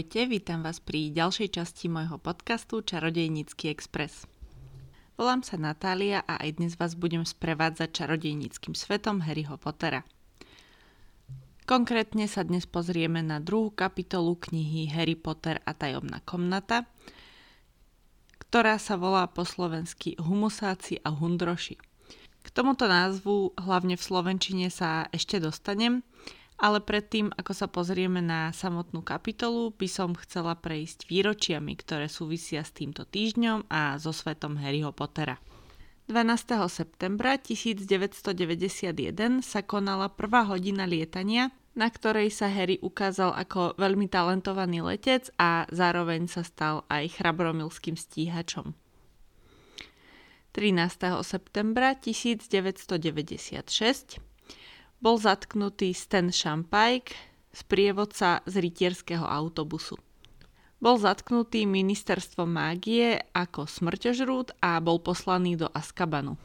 Ahojte, vítam vás pri ďalšej časti môjho podcastu Čarodejnícky Express. Volám sa Natália a aj dnes vás budem sprevádzať čarodejníckým svetom Harryho Pottera. Konkrétne sa dnes pozrieme na druhú kapitolu knihy Harry Potter a tajomná komnata, ktorá sa volá po slovensky Humusáci a Hundroši. K tomuto názvu, hlavne v slovenčine, sa ešte dostanem, ale predtým, ako sa pozrieme na samotnú kapitolu, by som chcela prejsť výročiami, ktoré súvisia s týmto týždňom a so svetom Harryho Pottera. 12. septembra 1991 sa konala prvá hodina lietania, na ktorej sa Harry ukázal ako veľmi talentovaný letec a zároveň sa stal aj chrabromilským stíhačom. 13. septembra 1996 bol zatknutý Stan Šampajk, sprievodca z rytierského autobusu. Bol zatknutý ministerstvom mágie ako smrťožrút a bol poslaný do Askabanu.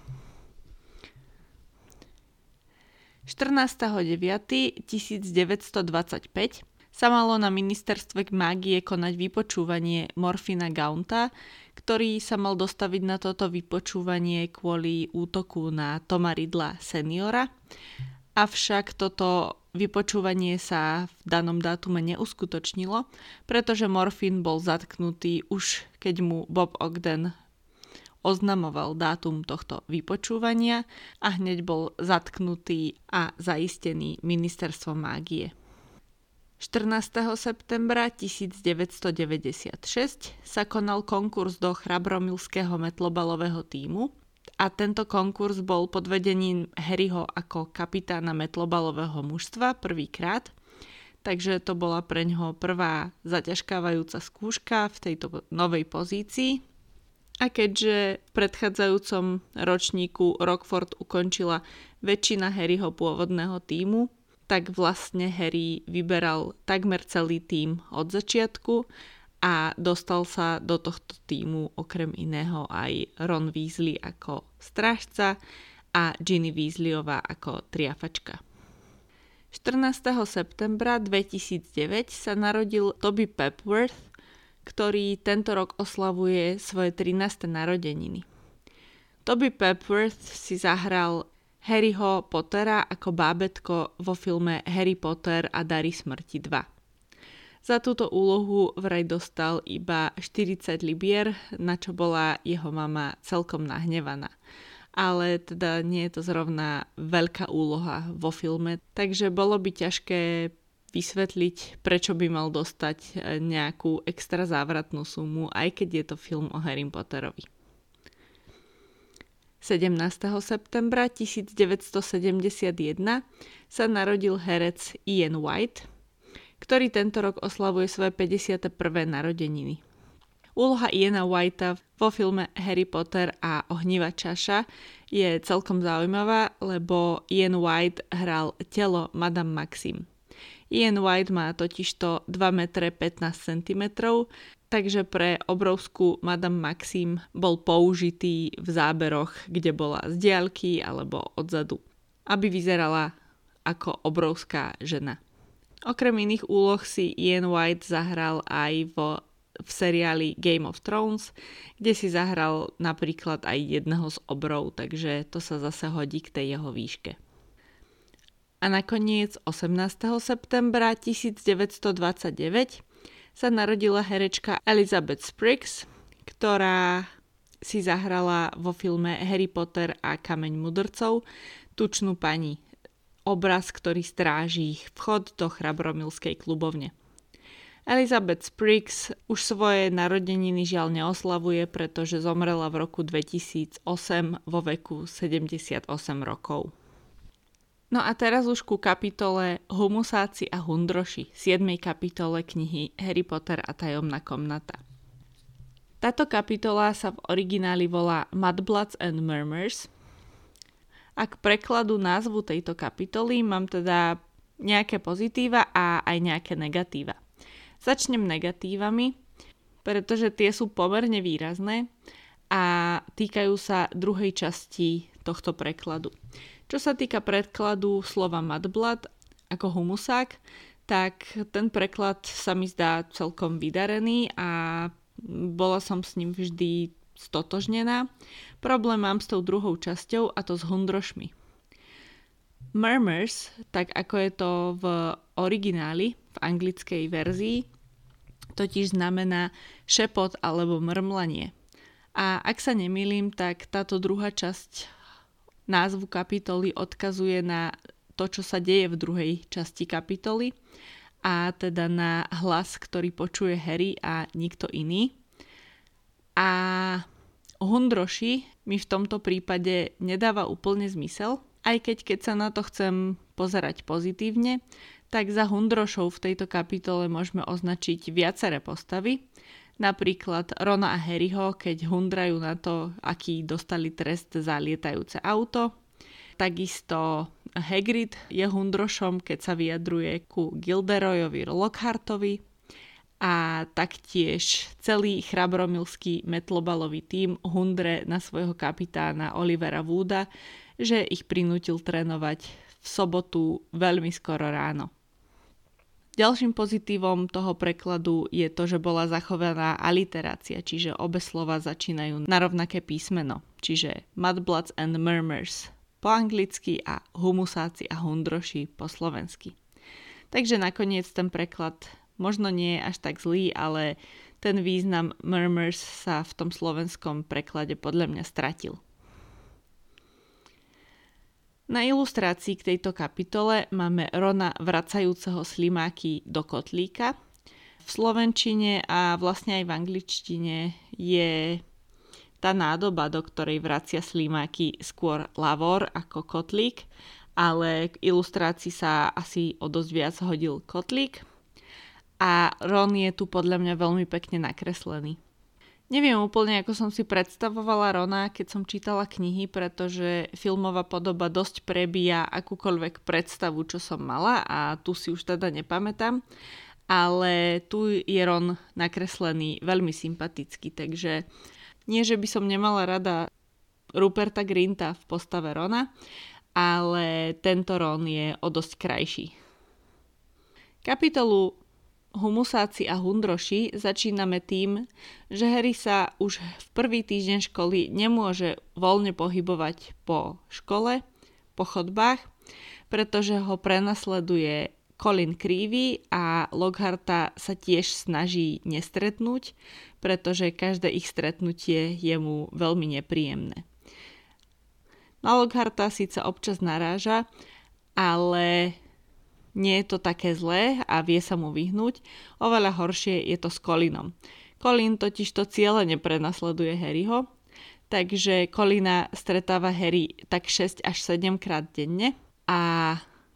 14.9.1925 sa malo na ministerstve mágie konať vypočúvanie Morfina Gaunta, ktorý sa mal dostaviť na toto vypočúvanie kvôli útoku na Toma Ridla seniora Avšak toto vypočúvanie sa v danom dátume neuskutočnilo, pretože Morfín bol zatknutý už keď mu Bob Ogden oznamoval dátum tohto vypočúvania a hneď bol zatknutý a zaistený ministerstvom mágie. 14. septembra 1996 sa konal konkurs do chrabromilského metlobalového týmu, a tento konkurs bol pod vedením Harryho ako kapitána metlobalového mužstva prvýkrát, takže to bola pre ňoho prvá zaťažkávajúca skúška v tejto novej pozícii. A keďže v predchádzajúcom ročníku Rockford ukončila väčšina Harryho pôvodného týmu, tak vlastne Harry vyberal takmer celý tým od začiatku a dostal sa do tohto týmu okrem iného aj Ron Weasley ako strážca a Ginny Weasleyová ako triafačka. 14. septembra 2009 sa narodil Toby Pepworth, ktorý tento rok oslavuje svoje 13. narodeniny. Toby Pepworth si zahral Harryho Pottera ako bábetko vo filme Harry Potter a Dary smrti 2. Za túto úlohu vraj dostal iba 40 libier, na čo bola jeho mama celkom nahnevaná. Ale teda nie je to zrovna veľká úloha vo filme, takže bolo by ťažké vysvetliť, prečo by mal dostať e, nejakú extra závratnú sumu, aj keď je to film o Harry Potterovi. 17. septembra 1971 sa narodil herec Ian White, ktorý tento rok oslavuje svoje 51. narodeniny. Úloha Iana Whitea vo filme Harry Potter a Ohnivá čaša je celkom zaujímavá, lebo Ian White hral telo Madame Maxim. Ian White má totižto 2 m 15 cm, takže pre obrovskú Madame Maxim bol použitý v záberoch, kde bola z diaľky alebo odzadu, aby vyzerala ako obrovská žena. Okrem iných úloh si Ian White zahral aj vo, v seriáli Game of Thrones, kde si zahral napríklad aj jedného z obrov, takže to sa zase hodí k tej jeho výške. A nakoniec 18. septembra 1929 sa narodila herečka Elizabeth Spriggs, ktorá si zahrala vo filme Harry Potter a Kameň mudrcov tučnú pani obraz, ktorý stráži ich vchod do chrabromilskej klubovne. Elizabeth Spriggs už svoje narodeniny žiaľ neoslavuje, pretože zomrela v roku 2008 vo veku 78 rokov. No a teraz už ku kapitole Humusáci a Hundroši, 7. kapitole knihy Harry Potter a tajomná komnata. Táto kapitola sa v origináli volá Mudbloods and Murmurs a k prekladu názvu tejto kapitoly mám teda nejaké pozitíva a aj nejaké negatíva. Začnem negatívami, pretože tie sú pomerne výrazné a týkajú sa druhej časti tohto prekladu. Čo sa týka prekladu slova Mudblood ako humusák, tak ten preklad sa mi zdá celkom vydarený a bola som s ním vždy stotožnená. Problém mám s tou druhou časťou a to s hundrošmi. Murmurs, tak ako je to v origináli, v anglickej verzii, totiž znamená šepot alebo mrmlanie. A ak sa nemýlim, tak táto druhá časť názvu kapitoly odkazuje na to, čo sa deje v druhej časti kapitoly a teda na hlas, ktorý počuje Harry a nikto iný. A Hundroši mi v tomto prípade nedáva úplne zmysel, aj keď keď sa na to chcem pozerať pozitívne, tak za Hundrošov v tejto kapitole môžeme označiť viaceré postavy, napríklad Rona a Harryho, keď hundrajú na to, aký dostali trest za lietajúce auto, Takisto Hagrid je Hundrošom, keď sa vyjadruje ku Gilderoyovi Lockhartovi a taktiež celý chrabromilský metlobalový tím hundre na svojho kapitána Olivera Wooda, že ich prinútil trénovať v sobotu veľmi skoro ráno. Ďalším pozitívom toho prekladu je to, že bola zachovaná aliterácia, čiže obe slova začínajú na rovnaké písmeno, čiže Mudbloods and Murmurs po anglicky a humusáci a hundroši po slovensky. Takže nakoniec ten preklad možno nie je až tak zlý, ale ten význam murmurs sa v tom slovenskom preklade podľa mňa stratil. Na ilustrácii k tejto kapitole máme Rona vracajúceho slimáky do kotlíka. V slovenčine a vlastne aj v angličtine je tá nádoba, do ktorej vracia slimáky skôr lavor ako kotlík, ale k ilustrácii sa asi o dosť viac hodil kotlík. A Ron je tu podľa mňa veľmi pekne nakreslený. Neviem úplne, ako som si predstavovala Rona, keď som čítala knihy, pretože filmová podoba dosť prebíja akúkoľvek predstavu, čo som mala a tu si už teda nepamätám. Ale tu je Ron nakreslený veľmi sympaticky, takže nie, že by som nemala rada Ruperta Grinta v postave Rona, ale tento Ron je o dosť krajší. Kapitolu Humusáci a Hundroši začíname tým, že Harry sa už v prvý týždeň školy nemôže voľne pohybovať po škole, po chodbách, pretože ho prenasleduje Colin Creevy a Lockharta sa tiež snaží nestretnúť, pretože každé ich stretnutie je mu veľmi nepríjemné. Na Lockharta síce občas naráža, ale nie je to také zlé a vie sa mu vyhnúť. Oveľa horšie je to s Colinom. Colin totiž to cieľe neprenasleduje Harryho, takže Colina stretáva Harry tak 6 až 7 krát denne a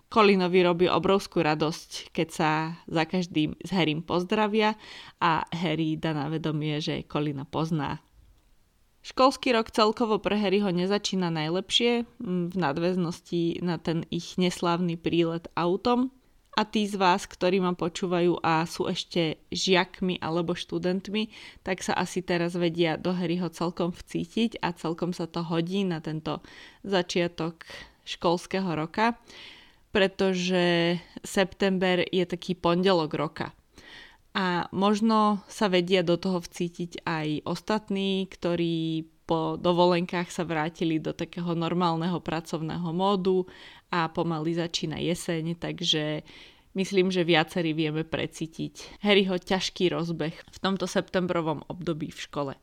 Kolinovi robí obrovskú radosť, keď sa za každým s Harrym pozdravia a Harry dá na vedomie, že Kolina pozná. Školský rok celkovo pre Harryho nezačína najlepšie v nadväznosti na ten ich neslávny prílet autom a tí z vás, ktorí ma počúvajú a sú ešte žiakmi alebo študentmi, tak sa asi teraz vedia do Harryho celkom vcítiť a celkom sa to hodí na tento začiatok školského roka pretože september je taký pondelok roka. A možno sa vedia do toho vcítiť aj ostatní, ktorí po dovolenkách sa vrátili do takého normálneho pracovného módu a pomaly začína jeseň, takže myslím, že viacerí vieme precítiť Harryho ťažký rozbeh v tomto septembrovom období v škole.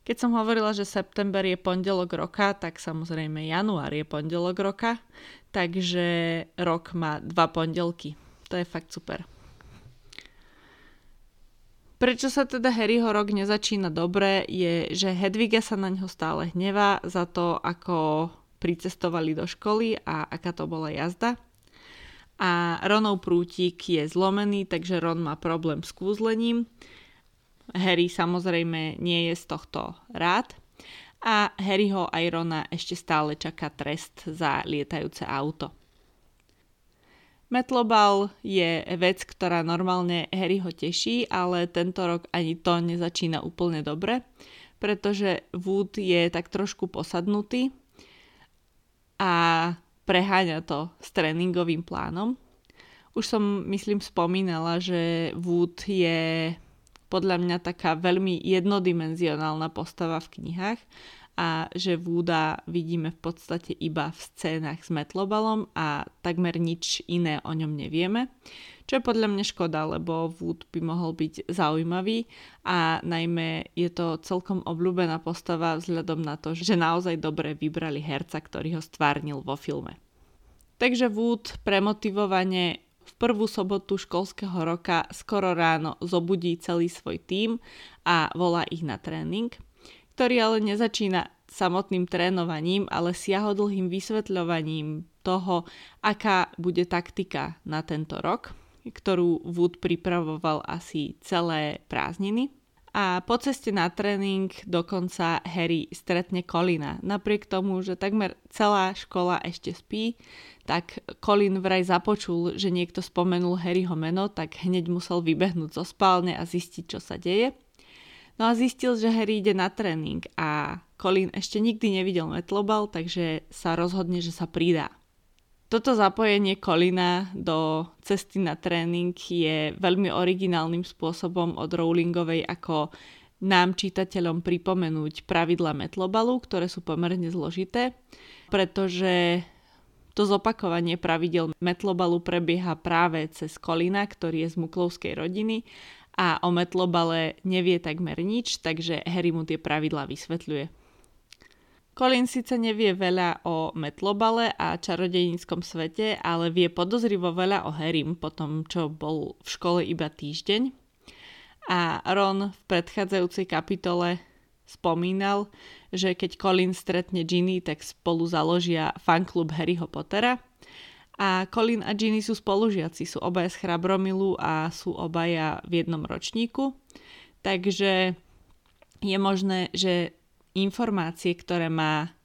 Keď som hovorila, že september je pondelok roka, tak samozrejme január je pondelok roka, takže rok má dva pondelky. To je fakt super. Prečo sa teda Harryho rok nezačína dobre, je, že Hedviga sa na ňo stále hnevá za to, ako pricestovali do školy a aká to bola jazda. A Ronov prútik je zlomený, takže Ron má problém s kúzlením Harry samozrejme nie je z tohto rád a Harryho aj Rona ešte stále čaká trest za lietajúce auto. Metlobal je vec, ktorá normálne Harryho teší, ale tento rok ani to nezačína úplne dobre, pretože Wood je tak trošku posadnutý a preháňa to s tréningovým plánom. Už som, myslím, spomínala, že Wood je podľa mňa taká veľmi jednodimenzionálna postava v knihách a že Wooda vidíme v podstate iba v scénach s Metlobalom a takmer nič iné o ňom nevieme. Čo je podľa mňa škoda, lebo Wood by mohol byť zaujímavý a najmä je to celkom obľúbená postava vzhľadom na to, že naozaj dobre vybrali herca, ktorý ho stvárnil vo filme. Takže Wood premotivovane v prvú sobotu školského roka skoro ráno zobudí celý svoj tím a volá ich na tréning, ktorý ale nezačína samotným trénovaním, ale siahodlhým vysvetľovaním toho, aká bude taktika na tento rok, ktorú Wood pripravoval asi celé prázdniny. A po ceste na tréning dokonca Harry stretne Colina. Napriek tomu, že takmer celá škola ešte spí, tak Colin vraj započul, že niekto spomenul Harryho meno, tak hneď musel vybehnúť zo spálne a zistiť, čo sa deje. No a zistil, že Harry ide na tréning a Colin ešte nikdy nevidel metlobal, takže sa rozhodne, že sa pridá. Toto zapojenie Kolina do cesty na tréning je veľmi originálnym spôsobom od Rowlingovej, ako nám čitateľom pripomenúť pravidla metlobalu, ktoré sú pomerne zložité, pretože to zopakovanie pravidel metlobalu prebieha práve cez Kolina, ktorý je z muklovskej rodiny a o metlobale nevie takmer nič, takže Harry mu tie pravidlá vysvetľuje. Colin síce nevie veľa o metlobale a čarodejníckom svete, ale vie podozrivo veľa o Harrym po tom, čo bol v škole iba týždeň. A Ron v predchádzajúcej kapitole spomínal, že keď Colin stretne Ginny, tak spolu založia fanklub Harryho Pottera. A Colin a Ginny sú spolužiaci, sú obaja z Chrabromilu a sú obaja v jednom ročníku. Takže je možné, že informácie, ktoré má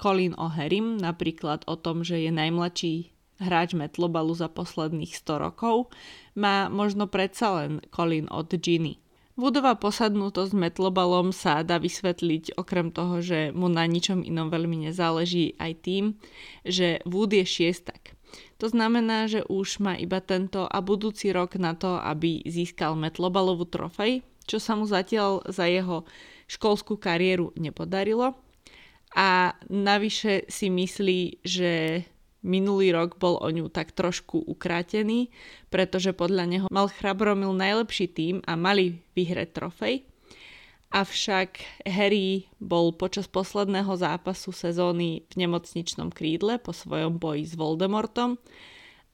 Colin Harrym, napríklad o tom, že je najmladší hráč Metlobalu za posledných 100 rokov, má možno predsa len Colin od Ginny. Woodová posadnutosť Metlobalom sa dá vysvetliť okrem toho, že mu na ničom inom veľmi nezáleží aj tým, že Wood je šiestak. To znamená, že už má iba tento a budúci rok na to, aby získal Metlobalovú trofej, čo sa mu zatiaľ za jeho školskú kariéru nepodarilo. A navyše si myslí, že minulý rok bol o ňu tak trošku ukrátený, pretože podľa neho mal Chrabromil najlepší tým a mali vyhrať trofej. Avšak Harry bol počas posledného zápasu sezóny v nemocničnom krídle po svojom boji s Voldemortom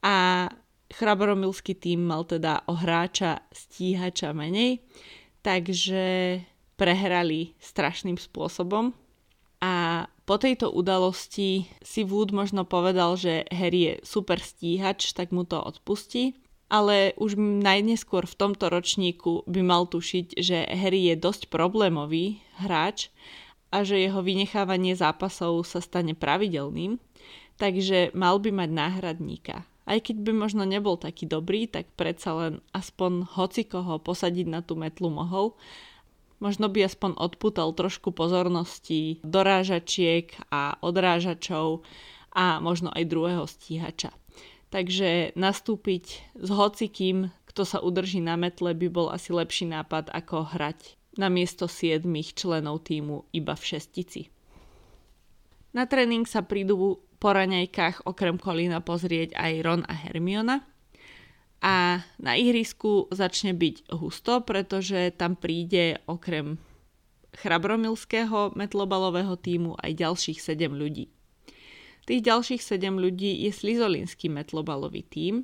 a Chrabromilský tým mal teda o hráča stíhača menej, takže prehrali strašným spôsobom. A po tejto udalosti si Wood možno povedal, že Harry je super stíhač, tak mu to odpustí. Ale už najneskôr v tomto ročníku by mal tušiť, že Harry je dosť problémový hráč a že jeho vynechávanie zápasov sa stane pravidelným, takže mal by mať náhradníka. Aj keď by možno nebol taký dobrý, tak predsa len aspoň hocikoho posadiť na tú metlu mohol Možno by aspoň odputal trošku pozornosti dorážačiek a odrážačov a možno aj druhého stíhača. Takže nastúpiť s hocikým, kto sa udrží na metle, by bol asi lepší nápad ako hrať na miesto 7 členov týmu iba v šestici. Na tréning sa prídu po raňajkách okrem Kolína pozrieť aj Ron a Hermiona – a na ihrisku začne byť husto, pretože tam príde okrem chrabromilského metlobalového týmu aj ďalších 7 ľudí. Tých ďalších 7 ľudí je slizolinský metlobalový tím,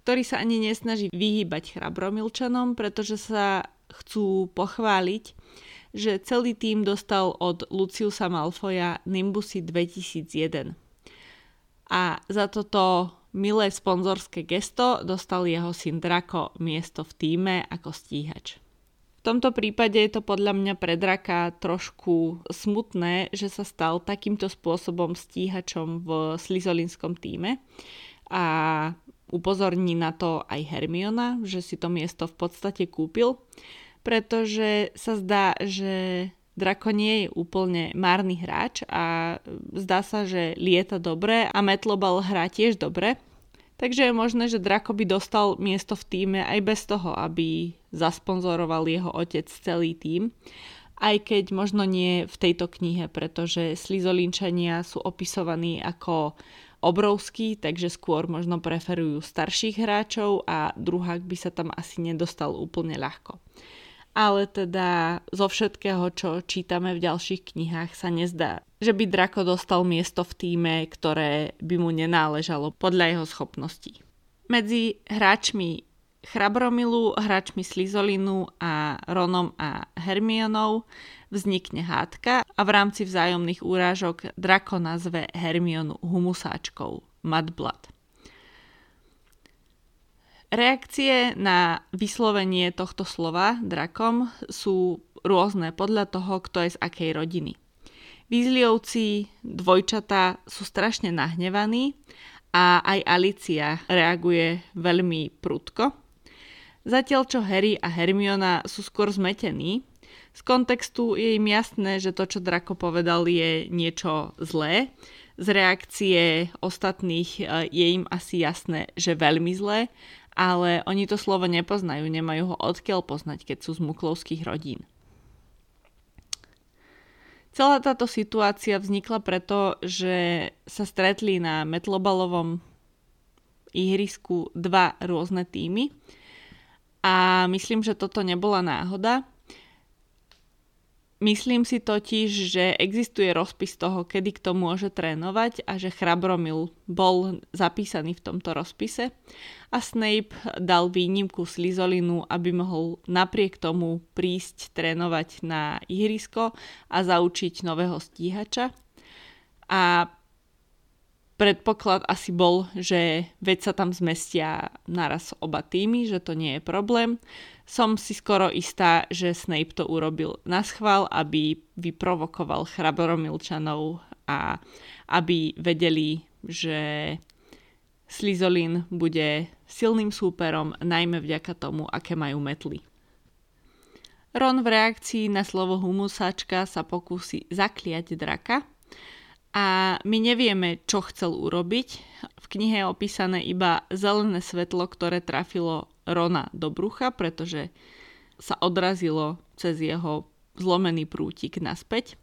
ktorý sa ani nesnaží vyhýbať chrabromilčanom, pretože sa chcú pochváliť, že celý tým dostal od Luciusa Malfoja Nimbusy 2001. A za toto milé sponzorské gesto dostal jeho syn Drako miesto v týme ako stíhač. V tomto prípade je to podľa mňa pre Draka trošku smutné, že sa stal takýmto spôsobom stíhačom v slizolinskom týme a upozorní na to aj Hermiona, že si to miesto v podstate kúpil, pretože sa zdá, že Drako nie je úplne márny hráč a zdá sa, že lieta dobre a Metlobal hrá tiež dobre. Takže je možné, že Draco by dostal miesto v týme aj bez toho, aby zasponzoroval jeho otec celý tým. Aj keď možno nie v tejto knihe, pretože Slizolinčania sú opisovaní ako obrovský, takže skôr možno preferujú starších hráčov a druhák by sa tam asi nedostal úplne ľahko. Ale teda zo všetkého, čo čítame v ďalších knihách, sa nezdá, že by Drako dostal miesto v týme, ktoré by mu nenáležalo podľa jeho schopností. Medzi hráčmi Chrabromilu, hráčmi Slizolinu a Ronom a Hermionou vznikne hádka a v rámci vzájomných úrážok Drako nazve Hermionu humusáčkou Mudblood. Reakcie na vyslovenie tohto slova drakom sú rôzne podľa toho, kto je z akej rodiny. Výzliovci, dvojčatá sú strašne nahnevaní a aj Alicia reaguje veľmi prudko. Zatiaľ čo Harry a Hermiona sú skôr zmetení, z kontextu je im jasné, že to, čo Draco povedal, je niečo zlé. Z reakcie ostatných e, je im asi jasné, že veľmi zlé, ale oni to slovo nepoznajú, nemajú ho odkiaľ poznať, keď sú z muklovských rodín. Celá táto situácia vznikla preto, že sa stretli na metlobalovom ihrisku dva rôzne týmy a myslím, že toto nebola náhoda. Myslím si totiž, že existuje rozpis toho, kedy kto môže trénovať a že Chrabromil bol zapísaný v tomto rozpise a Snape dal výnimku Slizolinu, aby mohol napriek tomu prísť trénovať na ihrisko a zaučiť nového stíhača. A predpoklad asi bol, že veď sa tam zmestia naraz oba týmy, že to nie je problém som si skoro istá, že Snape to urobil na schvál, aby vyprovokoval chraboromilčanov a aby vedeli, že Slizolin bude silným súperom, najmä vďaka tomu, aké majú metly. Ron v reakcii na slovo humusačka sa pokúsi zakliať draka a my nevieme, čo chcel urobiť. V knihe je opísané iba zelené svetlo, ktoré trafilo Rona do brucha, pretože sa odrazilo cez jeho zlomený prútik naspäť.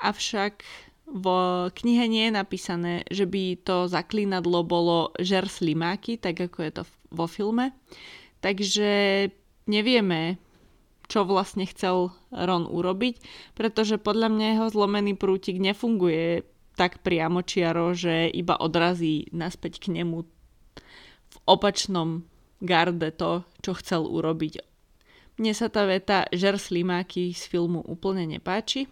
Avšak v knihe nie je napísané, že by to zaklínadlo bolo žer slimáky, tak ako je to vo filme. Takže nevieme, čo vlastne chcel Ron urobiť, pretože podľa mňa jeho zlomený prútik nefunguje tak priamočiaro, že iba odrazí naspäť k nemu v opačnom garde to, čo chcel urobiť. Mne sa tá veta žer slimáky z filmu úplne nepáči,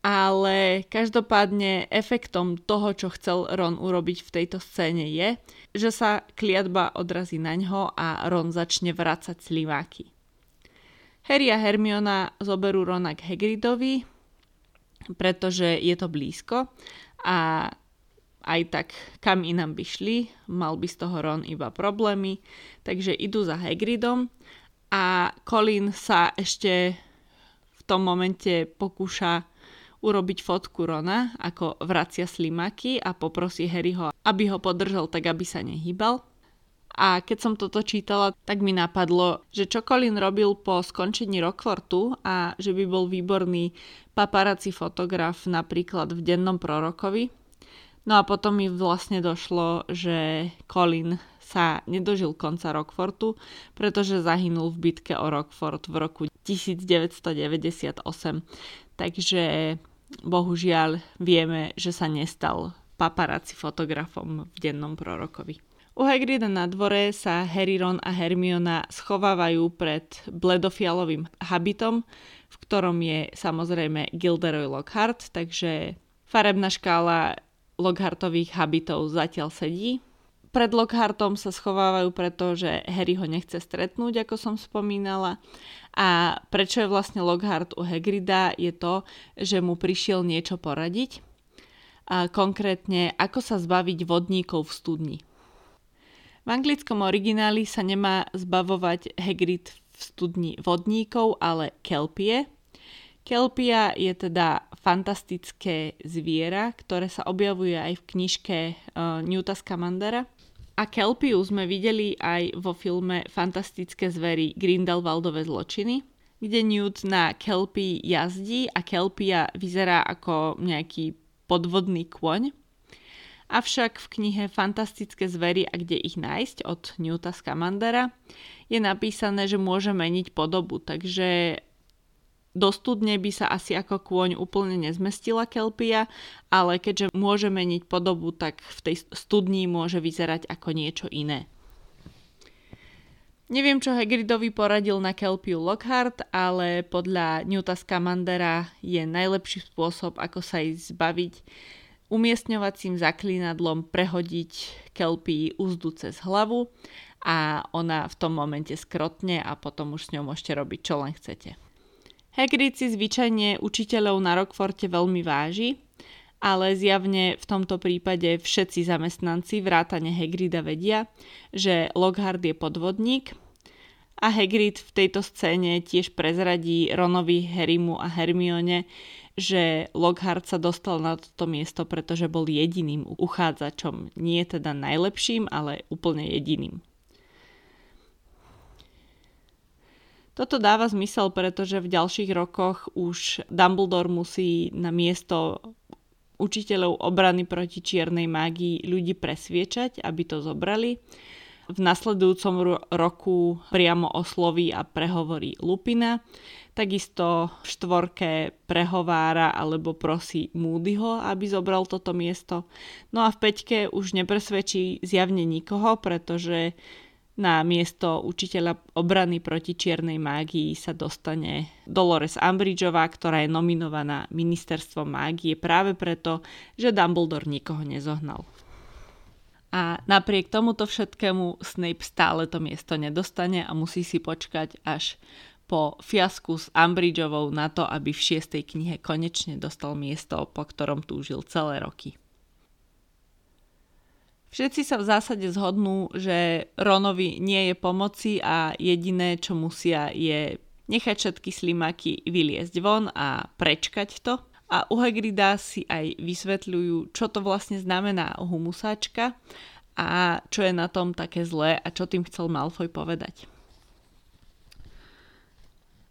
ale každopádne efektom toho, čo chcel Ron urobiť v tejto scéne je, že sa kliatba odrazí na ňo a Ron začne vracať slimáky. Harry a Hermiona zoberú Rona k Hagridovi, pretože je to blízko a aj tak kam inám by šli, mal by z toho Ron iba problémy, takže idú za Hagridom a Colin sa ešte v tom momente pokúša urobiť fotku Rona, ako vracia slimaky a poprosí Harryho, aby ho podržal tak, aby sa nehýbal. A keď som toto čítala, tak mi napadlo, že čo Colin robil po skončení Rockfortu a že by bol výborný paparazzi fotograf napríklad v Dennom prorokovi, No a potom mi vlastne došlo, že Colin sa nedožil konca Rockfortu, pretože zahynul v bitke o Rockfort v roku 1998. Takže bohužiaľ vieme, že sa nestal paparazzi fotografom v dennom prorokovi. U Hagrida na dvore sa Harry, Ron a Hermiona schovávajú pred bledofialovým habitom, v ktorom je samozrejme Gilderoy Lockhart, takže farebná škála Lockhartových habitov zatiaľ sedí. Pred Lockhartom sa schovávajú preto, že Harry ho nechce stretnúť, ako som spomínala. A prečo je vlastne Lockhart u Hagrida je to, že mu prišiel niečo poradiť. A konkrétne, ako sa zbaviť vodníkov v studni. V anglickom origináli sa nemá zbavovať Hagrid v studni vodníkov, ale kelpie. Kelpia je teda fantastické zviera, ktoré sa objavuje aj v knižke uh, Newta Scamandera. A Kelpiu sme videli aj vo filme Fantastické zvery Grindelwaldové zločiny, kde Newt na Kelpy jazdí a Kelpia vyzerá ako nejaký podvodný kôň. Avšak v knihe Fantastické zvery a kde ich nájsť od Newta Scamandera je napísané, že môže meniť podobu, takže do studne by sa asi ako kôň úplne nezmestila Kelpia, ale keďže môže meniť podobu, tak v tej studni môže vyzerať ako niečo iné. Neviem, čo Hagridovi poradil na Kelpiu Lockhart, ale podľa Newta Scamandera je najlepší spôsob, ako sa jej zbaviť, umiestňovacím zaklínadlom prehodiť kelpy úzdu cez hlavu a ona v tom momente skrotne a potom už s ňou môžete robiť čo len chcete. Hagrid si zvyčajne učiteľov na Rockforte veľmi váži, ale zjavne v tomto prípade všetci zamestnanci vrátane Hagrida vedia, že Lockhart je podvodník a Hagrid v tejto scéne tiež prezradí Ronovi, Harrymu a Hermione, že Lockhart sa dostal na toto miesto, pretože bol jediným uchádzačom. Nie teda najlepším, ale úplne jediným. Toto dáva zmysel, pretože v ďalších rokoch už Dumbledore musí na miesto učiteľov obrany proti čiernej mágii ľudí presviečať, aby to zobrali v nasledujúcom roku priamo osloví a prehovorí Lupina. Takisto v štvorke prehovára alebo prosí Moodyho, aby zobral toto miesto. No a v peťke už nepresvedčí zjavne nikoho, pretože na miesto učiteľa obrany proti čiernej mágii sa dostane Dolores Umbridgeová, ktorá je nominovaná ministerstvom mágie práve preto, že Dumbledore nikoho nezohnal. A napriek tomuto všetkému Snape stále to miesto nedostane a musí si počkať až po fiasku s Umbridgeovou na to, aby v šiestej knihe konečne dostal miesto, po ktorom túžil celé roky. Všetci sa v zásade zhodnú, že Ronovi nie je pomoci a jediné, čo musia je nechať všetky slimaky vyliesť von a prečkať to. A u Hagrida si aj vysvetľujú, čo to vlastne znamená humusáčka a čo je na tom také zlé a čo tým chcel Malfoy povedať.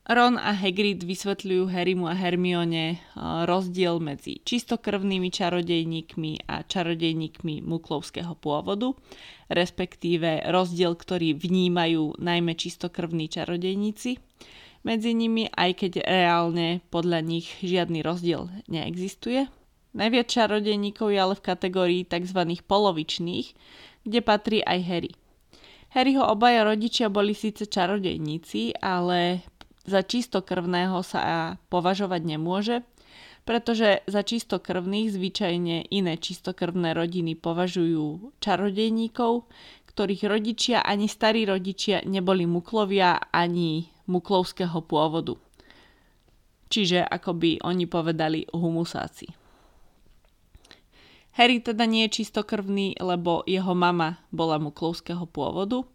Ron a Hagrid vysvetľujú Harrymu a Hermione eh, rozdiel medzi čistokrvnými čarodejníkmi a čarodejníkmi muklovského pôvodu, respektíve rozdiel, ktorý vnímajú najmä čistokrvní čarodejníci medzi nimi, aj keď reálne podľa nich žiadny rozdiel neexistuje. Najviac čarodejníkov je ale v kategórii tzv. polovičných, kde patrí aj Harry. Harryho obaja rodičia boli síce čarodejníci, ale za čistokrvného sa považovať nemôže, pretože za čistokrvných zvyčajne iné čistokrvné rodiny považujú čarodejníkov, ktorých rodičia ani starí rodičia neboli muklovia ani muklovského pôvodu. Čiže ako by oni povedali humusáci. Harry teda nie je čistokrvný, lebo jeho mama bola muklovského pôvodu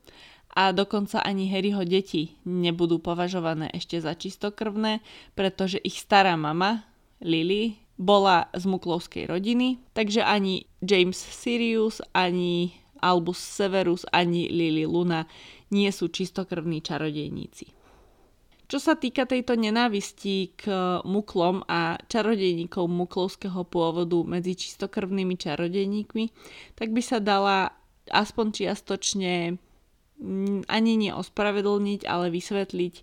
a dokonca ani Harryho deti nebudú považované ešte za čistokrvné, pretože ich stará mama, Lily, bola z muklovskej rodiny, takže ani James Sirius, ani Albus Severus, ani Lily Luna nie sú čistokrvní čarodejníci. Čo sa týka tejto nenávisti k muklom a čarodejníkov muklovského pôvodu medzi čistokrvnými čarodejníkmi, tak by sa dala aspoň čiastočne mm, ani neospravedlniť, ale vysvetliť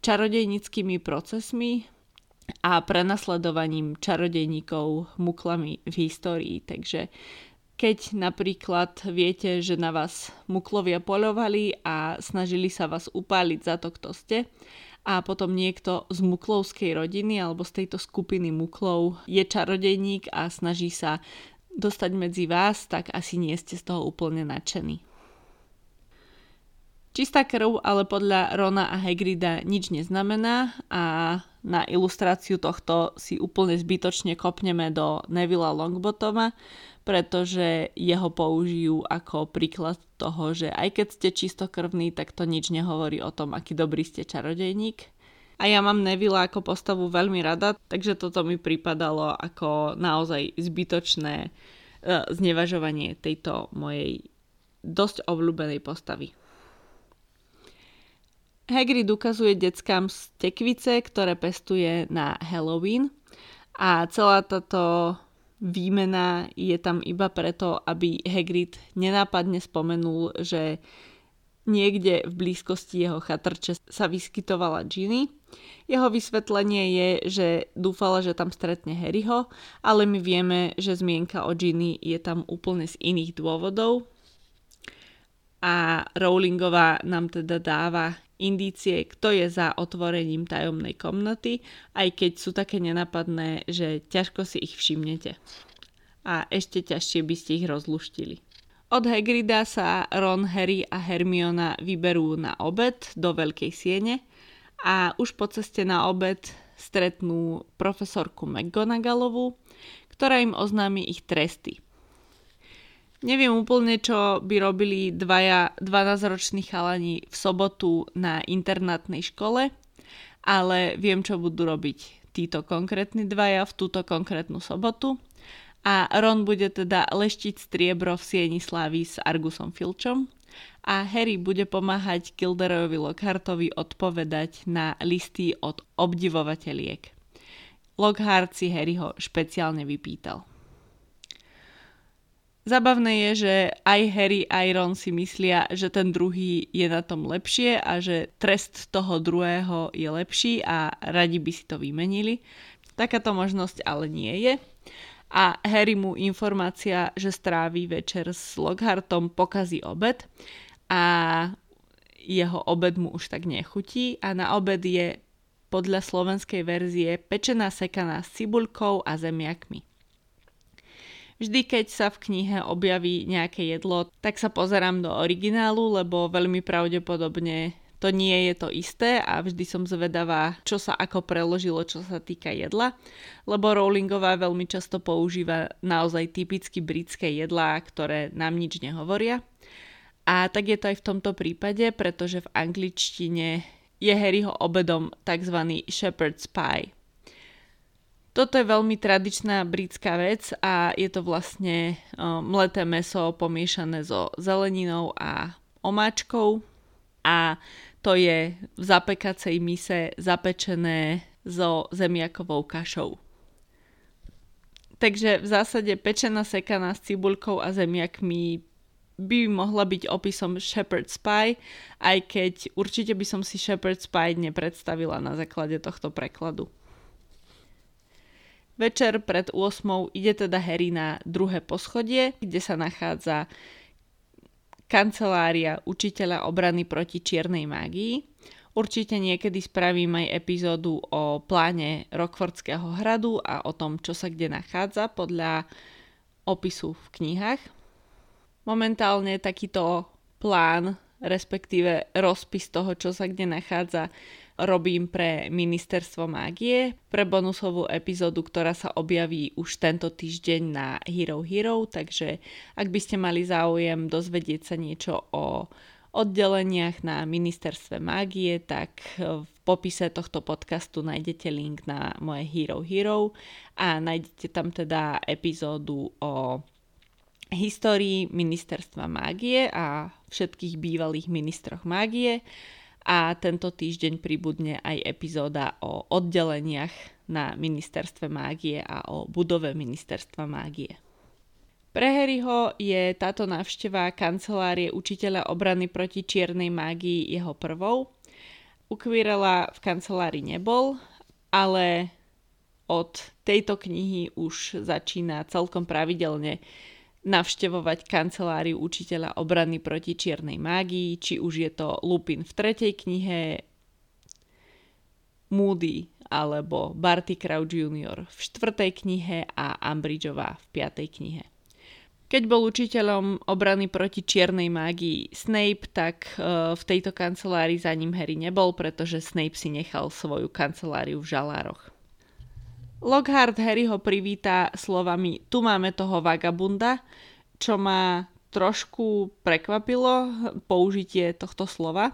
čarodejníckými procesmi a prenasledovaním čarodejníkov muklami v histórii. Takže keď napríklad viete, že na vás muklovia poľovali a snažili sa vás upáliť za to, kto ste, a potom niekto z muklovskej rodiny alebo z tejto skupiny muklov je čarodejník a snaží sa dostať medzi vás, tak asi nie ste z toho úplne nadšení. Čistá krv ale podľa Rona a Hagrida nič neznamená a na ilustráciu tohto si úplne zbytočne kopneme do Nevilla Longbottoma, pretože jeho použijú ako príklad toho, že aj keď ste čistokrvní, tak to nič nehovorí o tom, aký dobrý ste čarodejník. a ja mám Neville ako postavu veľmi rada, takže toto mi pripadalo ako naozaj zbytočné uh, znevažovanie tejto mojej dosť obľúbenej postavy. Hagrid ukazuje deckám z tekvice, ktoré pestuje na Halloween a celá táto výmena je tam iba preto, aby Hagrid nenápadne spomenul, že niekde v blízkosti jeho chatrče sa vyskytovala Ginny. Jeho vysvetlenie je, že dúfala, že tam stretne Harryho, ale my vieme, že zmienka o Ginny je tam úplne z iných dôvodov. A Rowlingová nám teda dáva indície, kto je za otvorením tajomnej komnaty, aj keď sú také nenapadné, že ťažko si ich všimnete. A ešte ťažšie by ste ich rozluštili. Od Hagrida sa Ron, Harry a Hermiona vyberú na obed do Veľkej siene a už po ceste na obed stretnú profesorku McGonagallovú, ktorá im oznámi ich tresty – Neviem úplne, čo by robili dvaja 12-roční chalani v sobotu na internátnej škole, ale viem, čo budú robiť títo konkrétni dvaja v túto konkrétnu sobotu. A Ron bude teda leštiť striebro v sieni slávy s Argusom Filčom a Harry bude pomáhať Kilderovi Lockhartovi odpovedať na listy od obdivovateľiek. Lockhart si Harryho špeciálne vypýtal. Zabavné je, že aj Harry, aj Ron si myslia, že ten druhý je na tom lepšie a že trest toho druhého je lepší a radi by si to vymenili. Takáto možnosť ale nie je. A Harry mu informácia, že strávi večer s Lockhartom, pokazí obed a jeho obed mu už tak nechutí a na obed je podľa slovenskej verzie pečená sekaná s cibulkou a zemiakmi. Vždy, keď sa v knihe objaví nejaké jedlo, tak sa pozerám do originálu, lebo veľmi pravdepodobne to nie je to isté a vždy som zvedavá, čo sa ako preložilo, čo sa týka jedla, lebo Rowlingová veľmi často používa naozaj typicky britské jedlá, ktoré nám nič nehovoria. A tak je to aj v tomto prípade, pretože v angličtine je Harryho obedom tzv. shepherd's pie. Toto je veľmi tradičná britská vec a je to vlastne mleté meso pomiešané so zeleninou a omáčkou a to je v zapekacej mise zapečené so zemiakovou kašou. Takže v zásade pečená sekaná s cibulkou a zemiakmi by mohla byť opisom shepherd's pie, aj keď určite by som si shepherd's pie nepredstavila na základe tohto prekladu. Večer pred 8 ide teda Harry na druhé poschodie, kde sa nachádza kancelária učiteľa obrany proti čiernej mágii. Určite niekedy spravím aj epizódu o pláne Rockfordského hradu a o tom, čo sa kde nachádza podľa opisu v knihách. Momentálne takýto plán, respektíve rozpis toho, čo sa kde nachádza, robím pre Ministerstvo mágie, pre bonusovú epizódu, ktorá sa objaví už tento týždeň na Hero Hero, takže ak by ste mali záujem dozvedieť sa niečo o oddeleniach na Ministerstve mágie, tak v popise tohto podcastu nájdete link na moje Hero Hero a nájdete tam teda epizódu o histórii Ministerstva mágie a všetkých bývalých ministroch mágie a tento týždeň pribudne aj epizóda o oddeleniach na ministerstve mágie a o budove ministerstva mágie. Pre Harryho je táto návšteva kancelárie učiteľa obrany proti čiernej mágii jeho prvou. U Quirrella v kancelárii nebol, ale od tejto knihy už začína celkom pravidelne navštevovať kanceláriu učiteľa obrany proti čiernej mágii, či už je to Lupin v tretej knihe, Moody alebo Barty Crouch Jr. v štvrtej knihe a Umbridgeová v piatej knihe. Keď bol učiteľom obrany proti čiernej mágii Snape, tak uh, v tejto kancelárii za ním Harry nebol, pretože Snape si nechal svoju kanceláriu v žalároch. Lockhart Harry ho privíta slovami tu máme toho vagabunda, čo ma trošku prekvapilo použitie tohto slova,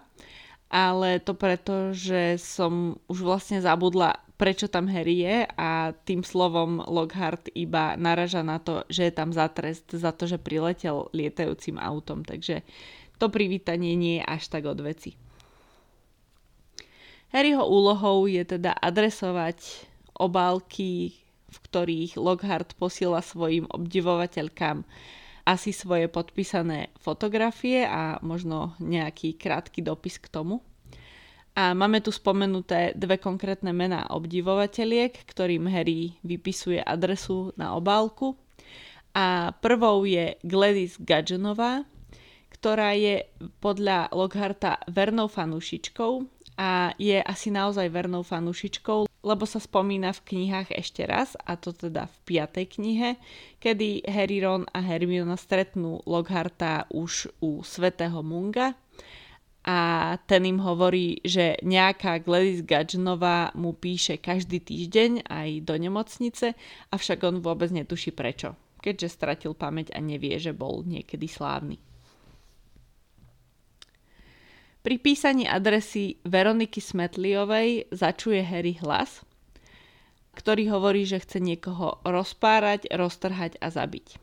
ale to preto, že som už vlastne zabudla, prečo tam Harry je a tým slovom Lockhart iba naraža na to, že je tam za trest za to, že priletel lietajúcim autom, takže to privítanie nie je až tak od veci. Harryho úlohou je teda adresovať obálky, v ktorých Lockhart posiela svojim obdivovateľkám asi svoje podpísané fotografie a možno nejaký krátky dopis k tomu. A máme tu spomenuté dve konkrétne mená obdivovateľiek, ktorým Harry vypisuje adresu na obálku. A prvou je Gladys Gadgenová, ktorá je podľa Lockharta vernou fanúšičkou a je asi naozaj vernou fanúšičkou, lebo sa spomína v knihách ešte raz, a to teda v piatej knihe, kedy Harry, Ron a Hermiona stretnú Lockharta už u svetého Munga a ten im hovorí, že nejaká Gladys Gadgenová mu píše každý týždeň aj do nemocnice, avšak on vôbec netuší prečo, keďže stratil pamäť a nevie, že bol niekedy slávny. Pri písaní adresy Veroniky Smetliovej začuje Harry hlas, ktorý hovorí, že chce niekoho rozpárať, roztrhať a zabiť.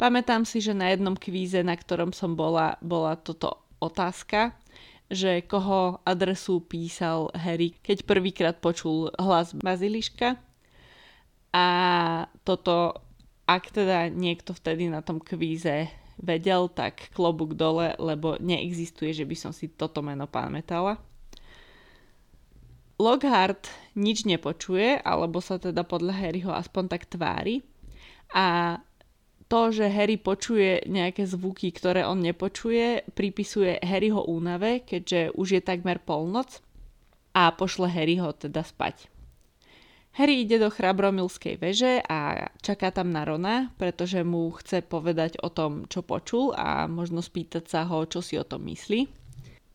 Pamätám si, že na jednom kvíze, na ktorom som bola, bola toto otázka, že koho adresu písal Harry, keď prvýkrát počul hlas Baziliška. A toto, ak teda niekto vtedy na tom kvíze vedel, tak klobúk dole, lebo neexistuje, že by som si toto meno pamätala. Lockhart nič nepočuje, alebo sa teda podľa Harryho aspoň tak tvári. A to, že Harry počuje nejaké zvuky, ktoré on nepočuje, pripisuje Harryho únave, keďže už je takmer polnoc a pošle Harryho teda spať. Harry ide do chrabromilskej veže a čaká tam na Rona, pretože mu chce povedať o tom, čo počul a možno spýtať sa ho, čo si o tom myslí.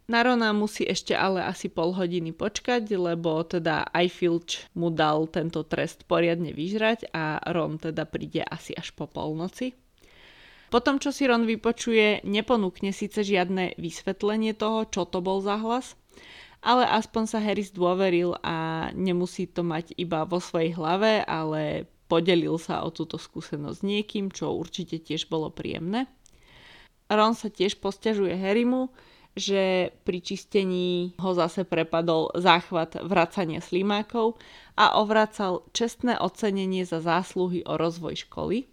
Na Rona musí ešte ale asi pol hodiny počkať, lebo teda aj Filch mu dal tento trest poriadne vyžrať a Ron teda príde asi až po polnoci. Potom, čo si Ron vypočuje, neponúkne síce žiadne vysvetlenie toho, čo to bol za hlas, ale aspoň sa Harris dôveril a nemusí to mať iba vo svojej hlave, ale podelil sa o túto skúsenosť s niekým, čo určite tiež bolo príjemné. Ron sa tiež posťažuje Harrymu, že pri čistení ho zase prepadol záchvat vracania slimákov a ovracal čestné ocenenie za zásluhy o rozvoj školy.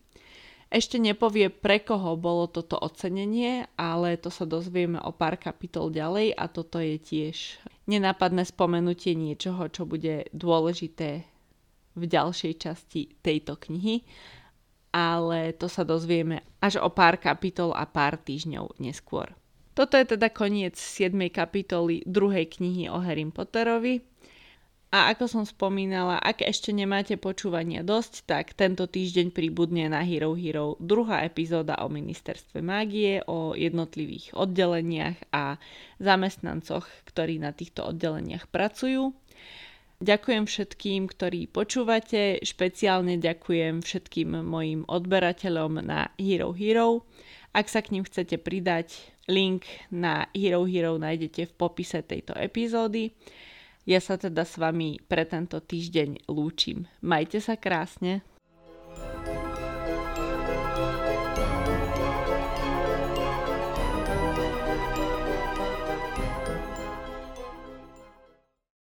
Ešte nepovie, pre koho bolo toto ocenenie, ale to sa dozvieme o pár kapitol ďalej a toto je tiež nenápadné spomenutie niečoho, čo bude dôležité v ďalšej časti tejto knihy, ale to sa dozvieme až o pár kapitol a pár týždňov neskôr. Toto je teda koniec 7. kapitoly druhej knihy o Harry Potterovi. A ako som spomínala, ak ešte nemáte počúvania dosť, tak tento týždeň pribudne na Hero Hero druhá epizóda o ministerstve mágie, o jednotlivých oddeleniach a zamestnancoch, ktorí na týchto oddeleniach pracujú. Ďakujem všetkým, ktorí počúvate, špeciálne ďakujem všetkým mojim odberateľom na Hero Hero. Ak sa k ním chcete pridať, link na Hero Hero nájdete v popise tejto epizódy. Ja sa teda s vami pre tento týždeň lúčim. Majte sa krásne. thank you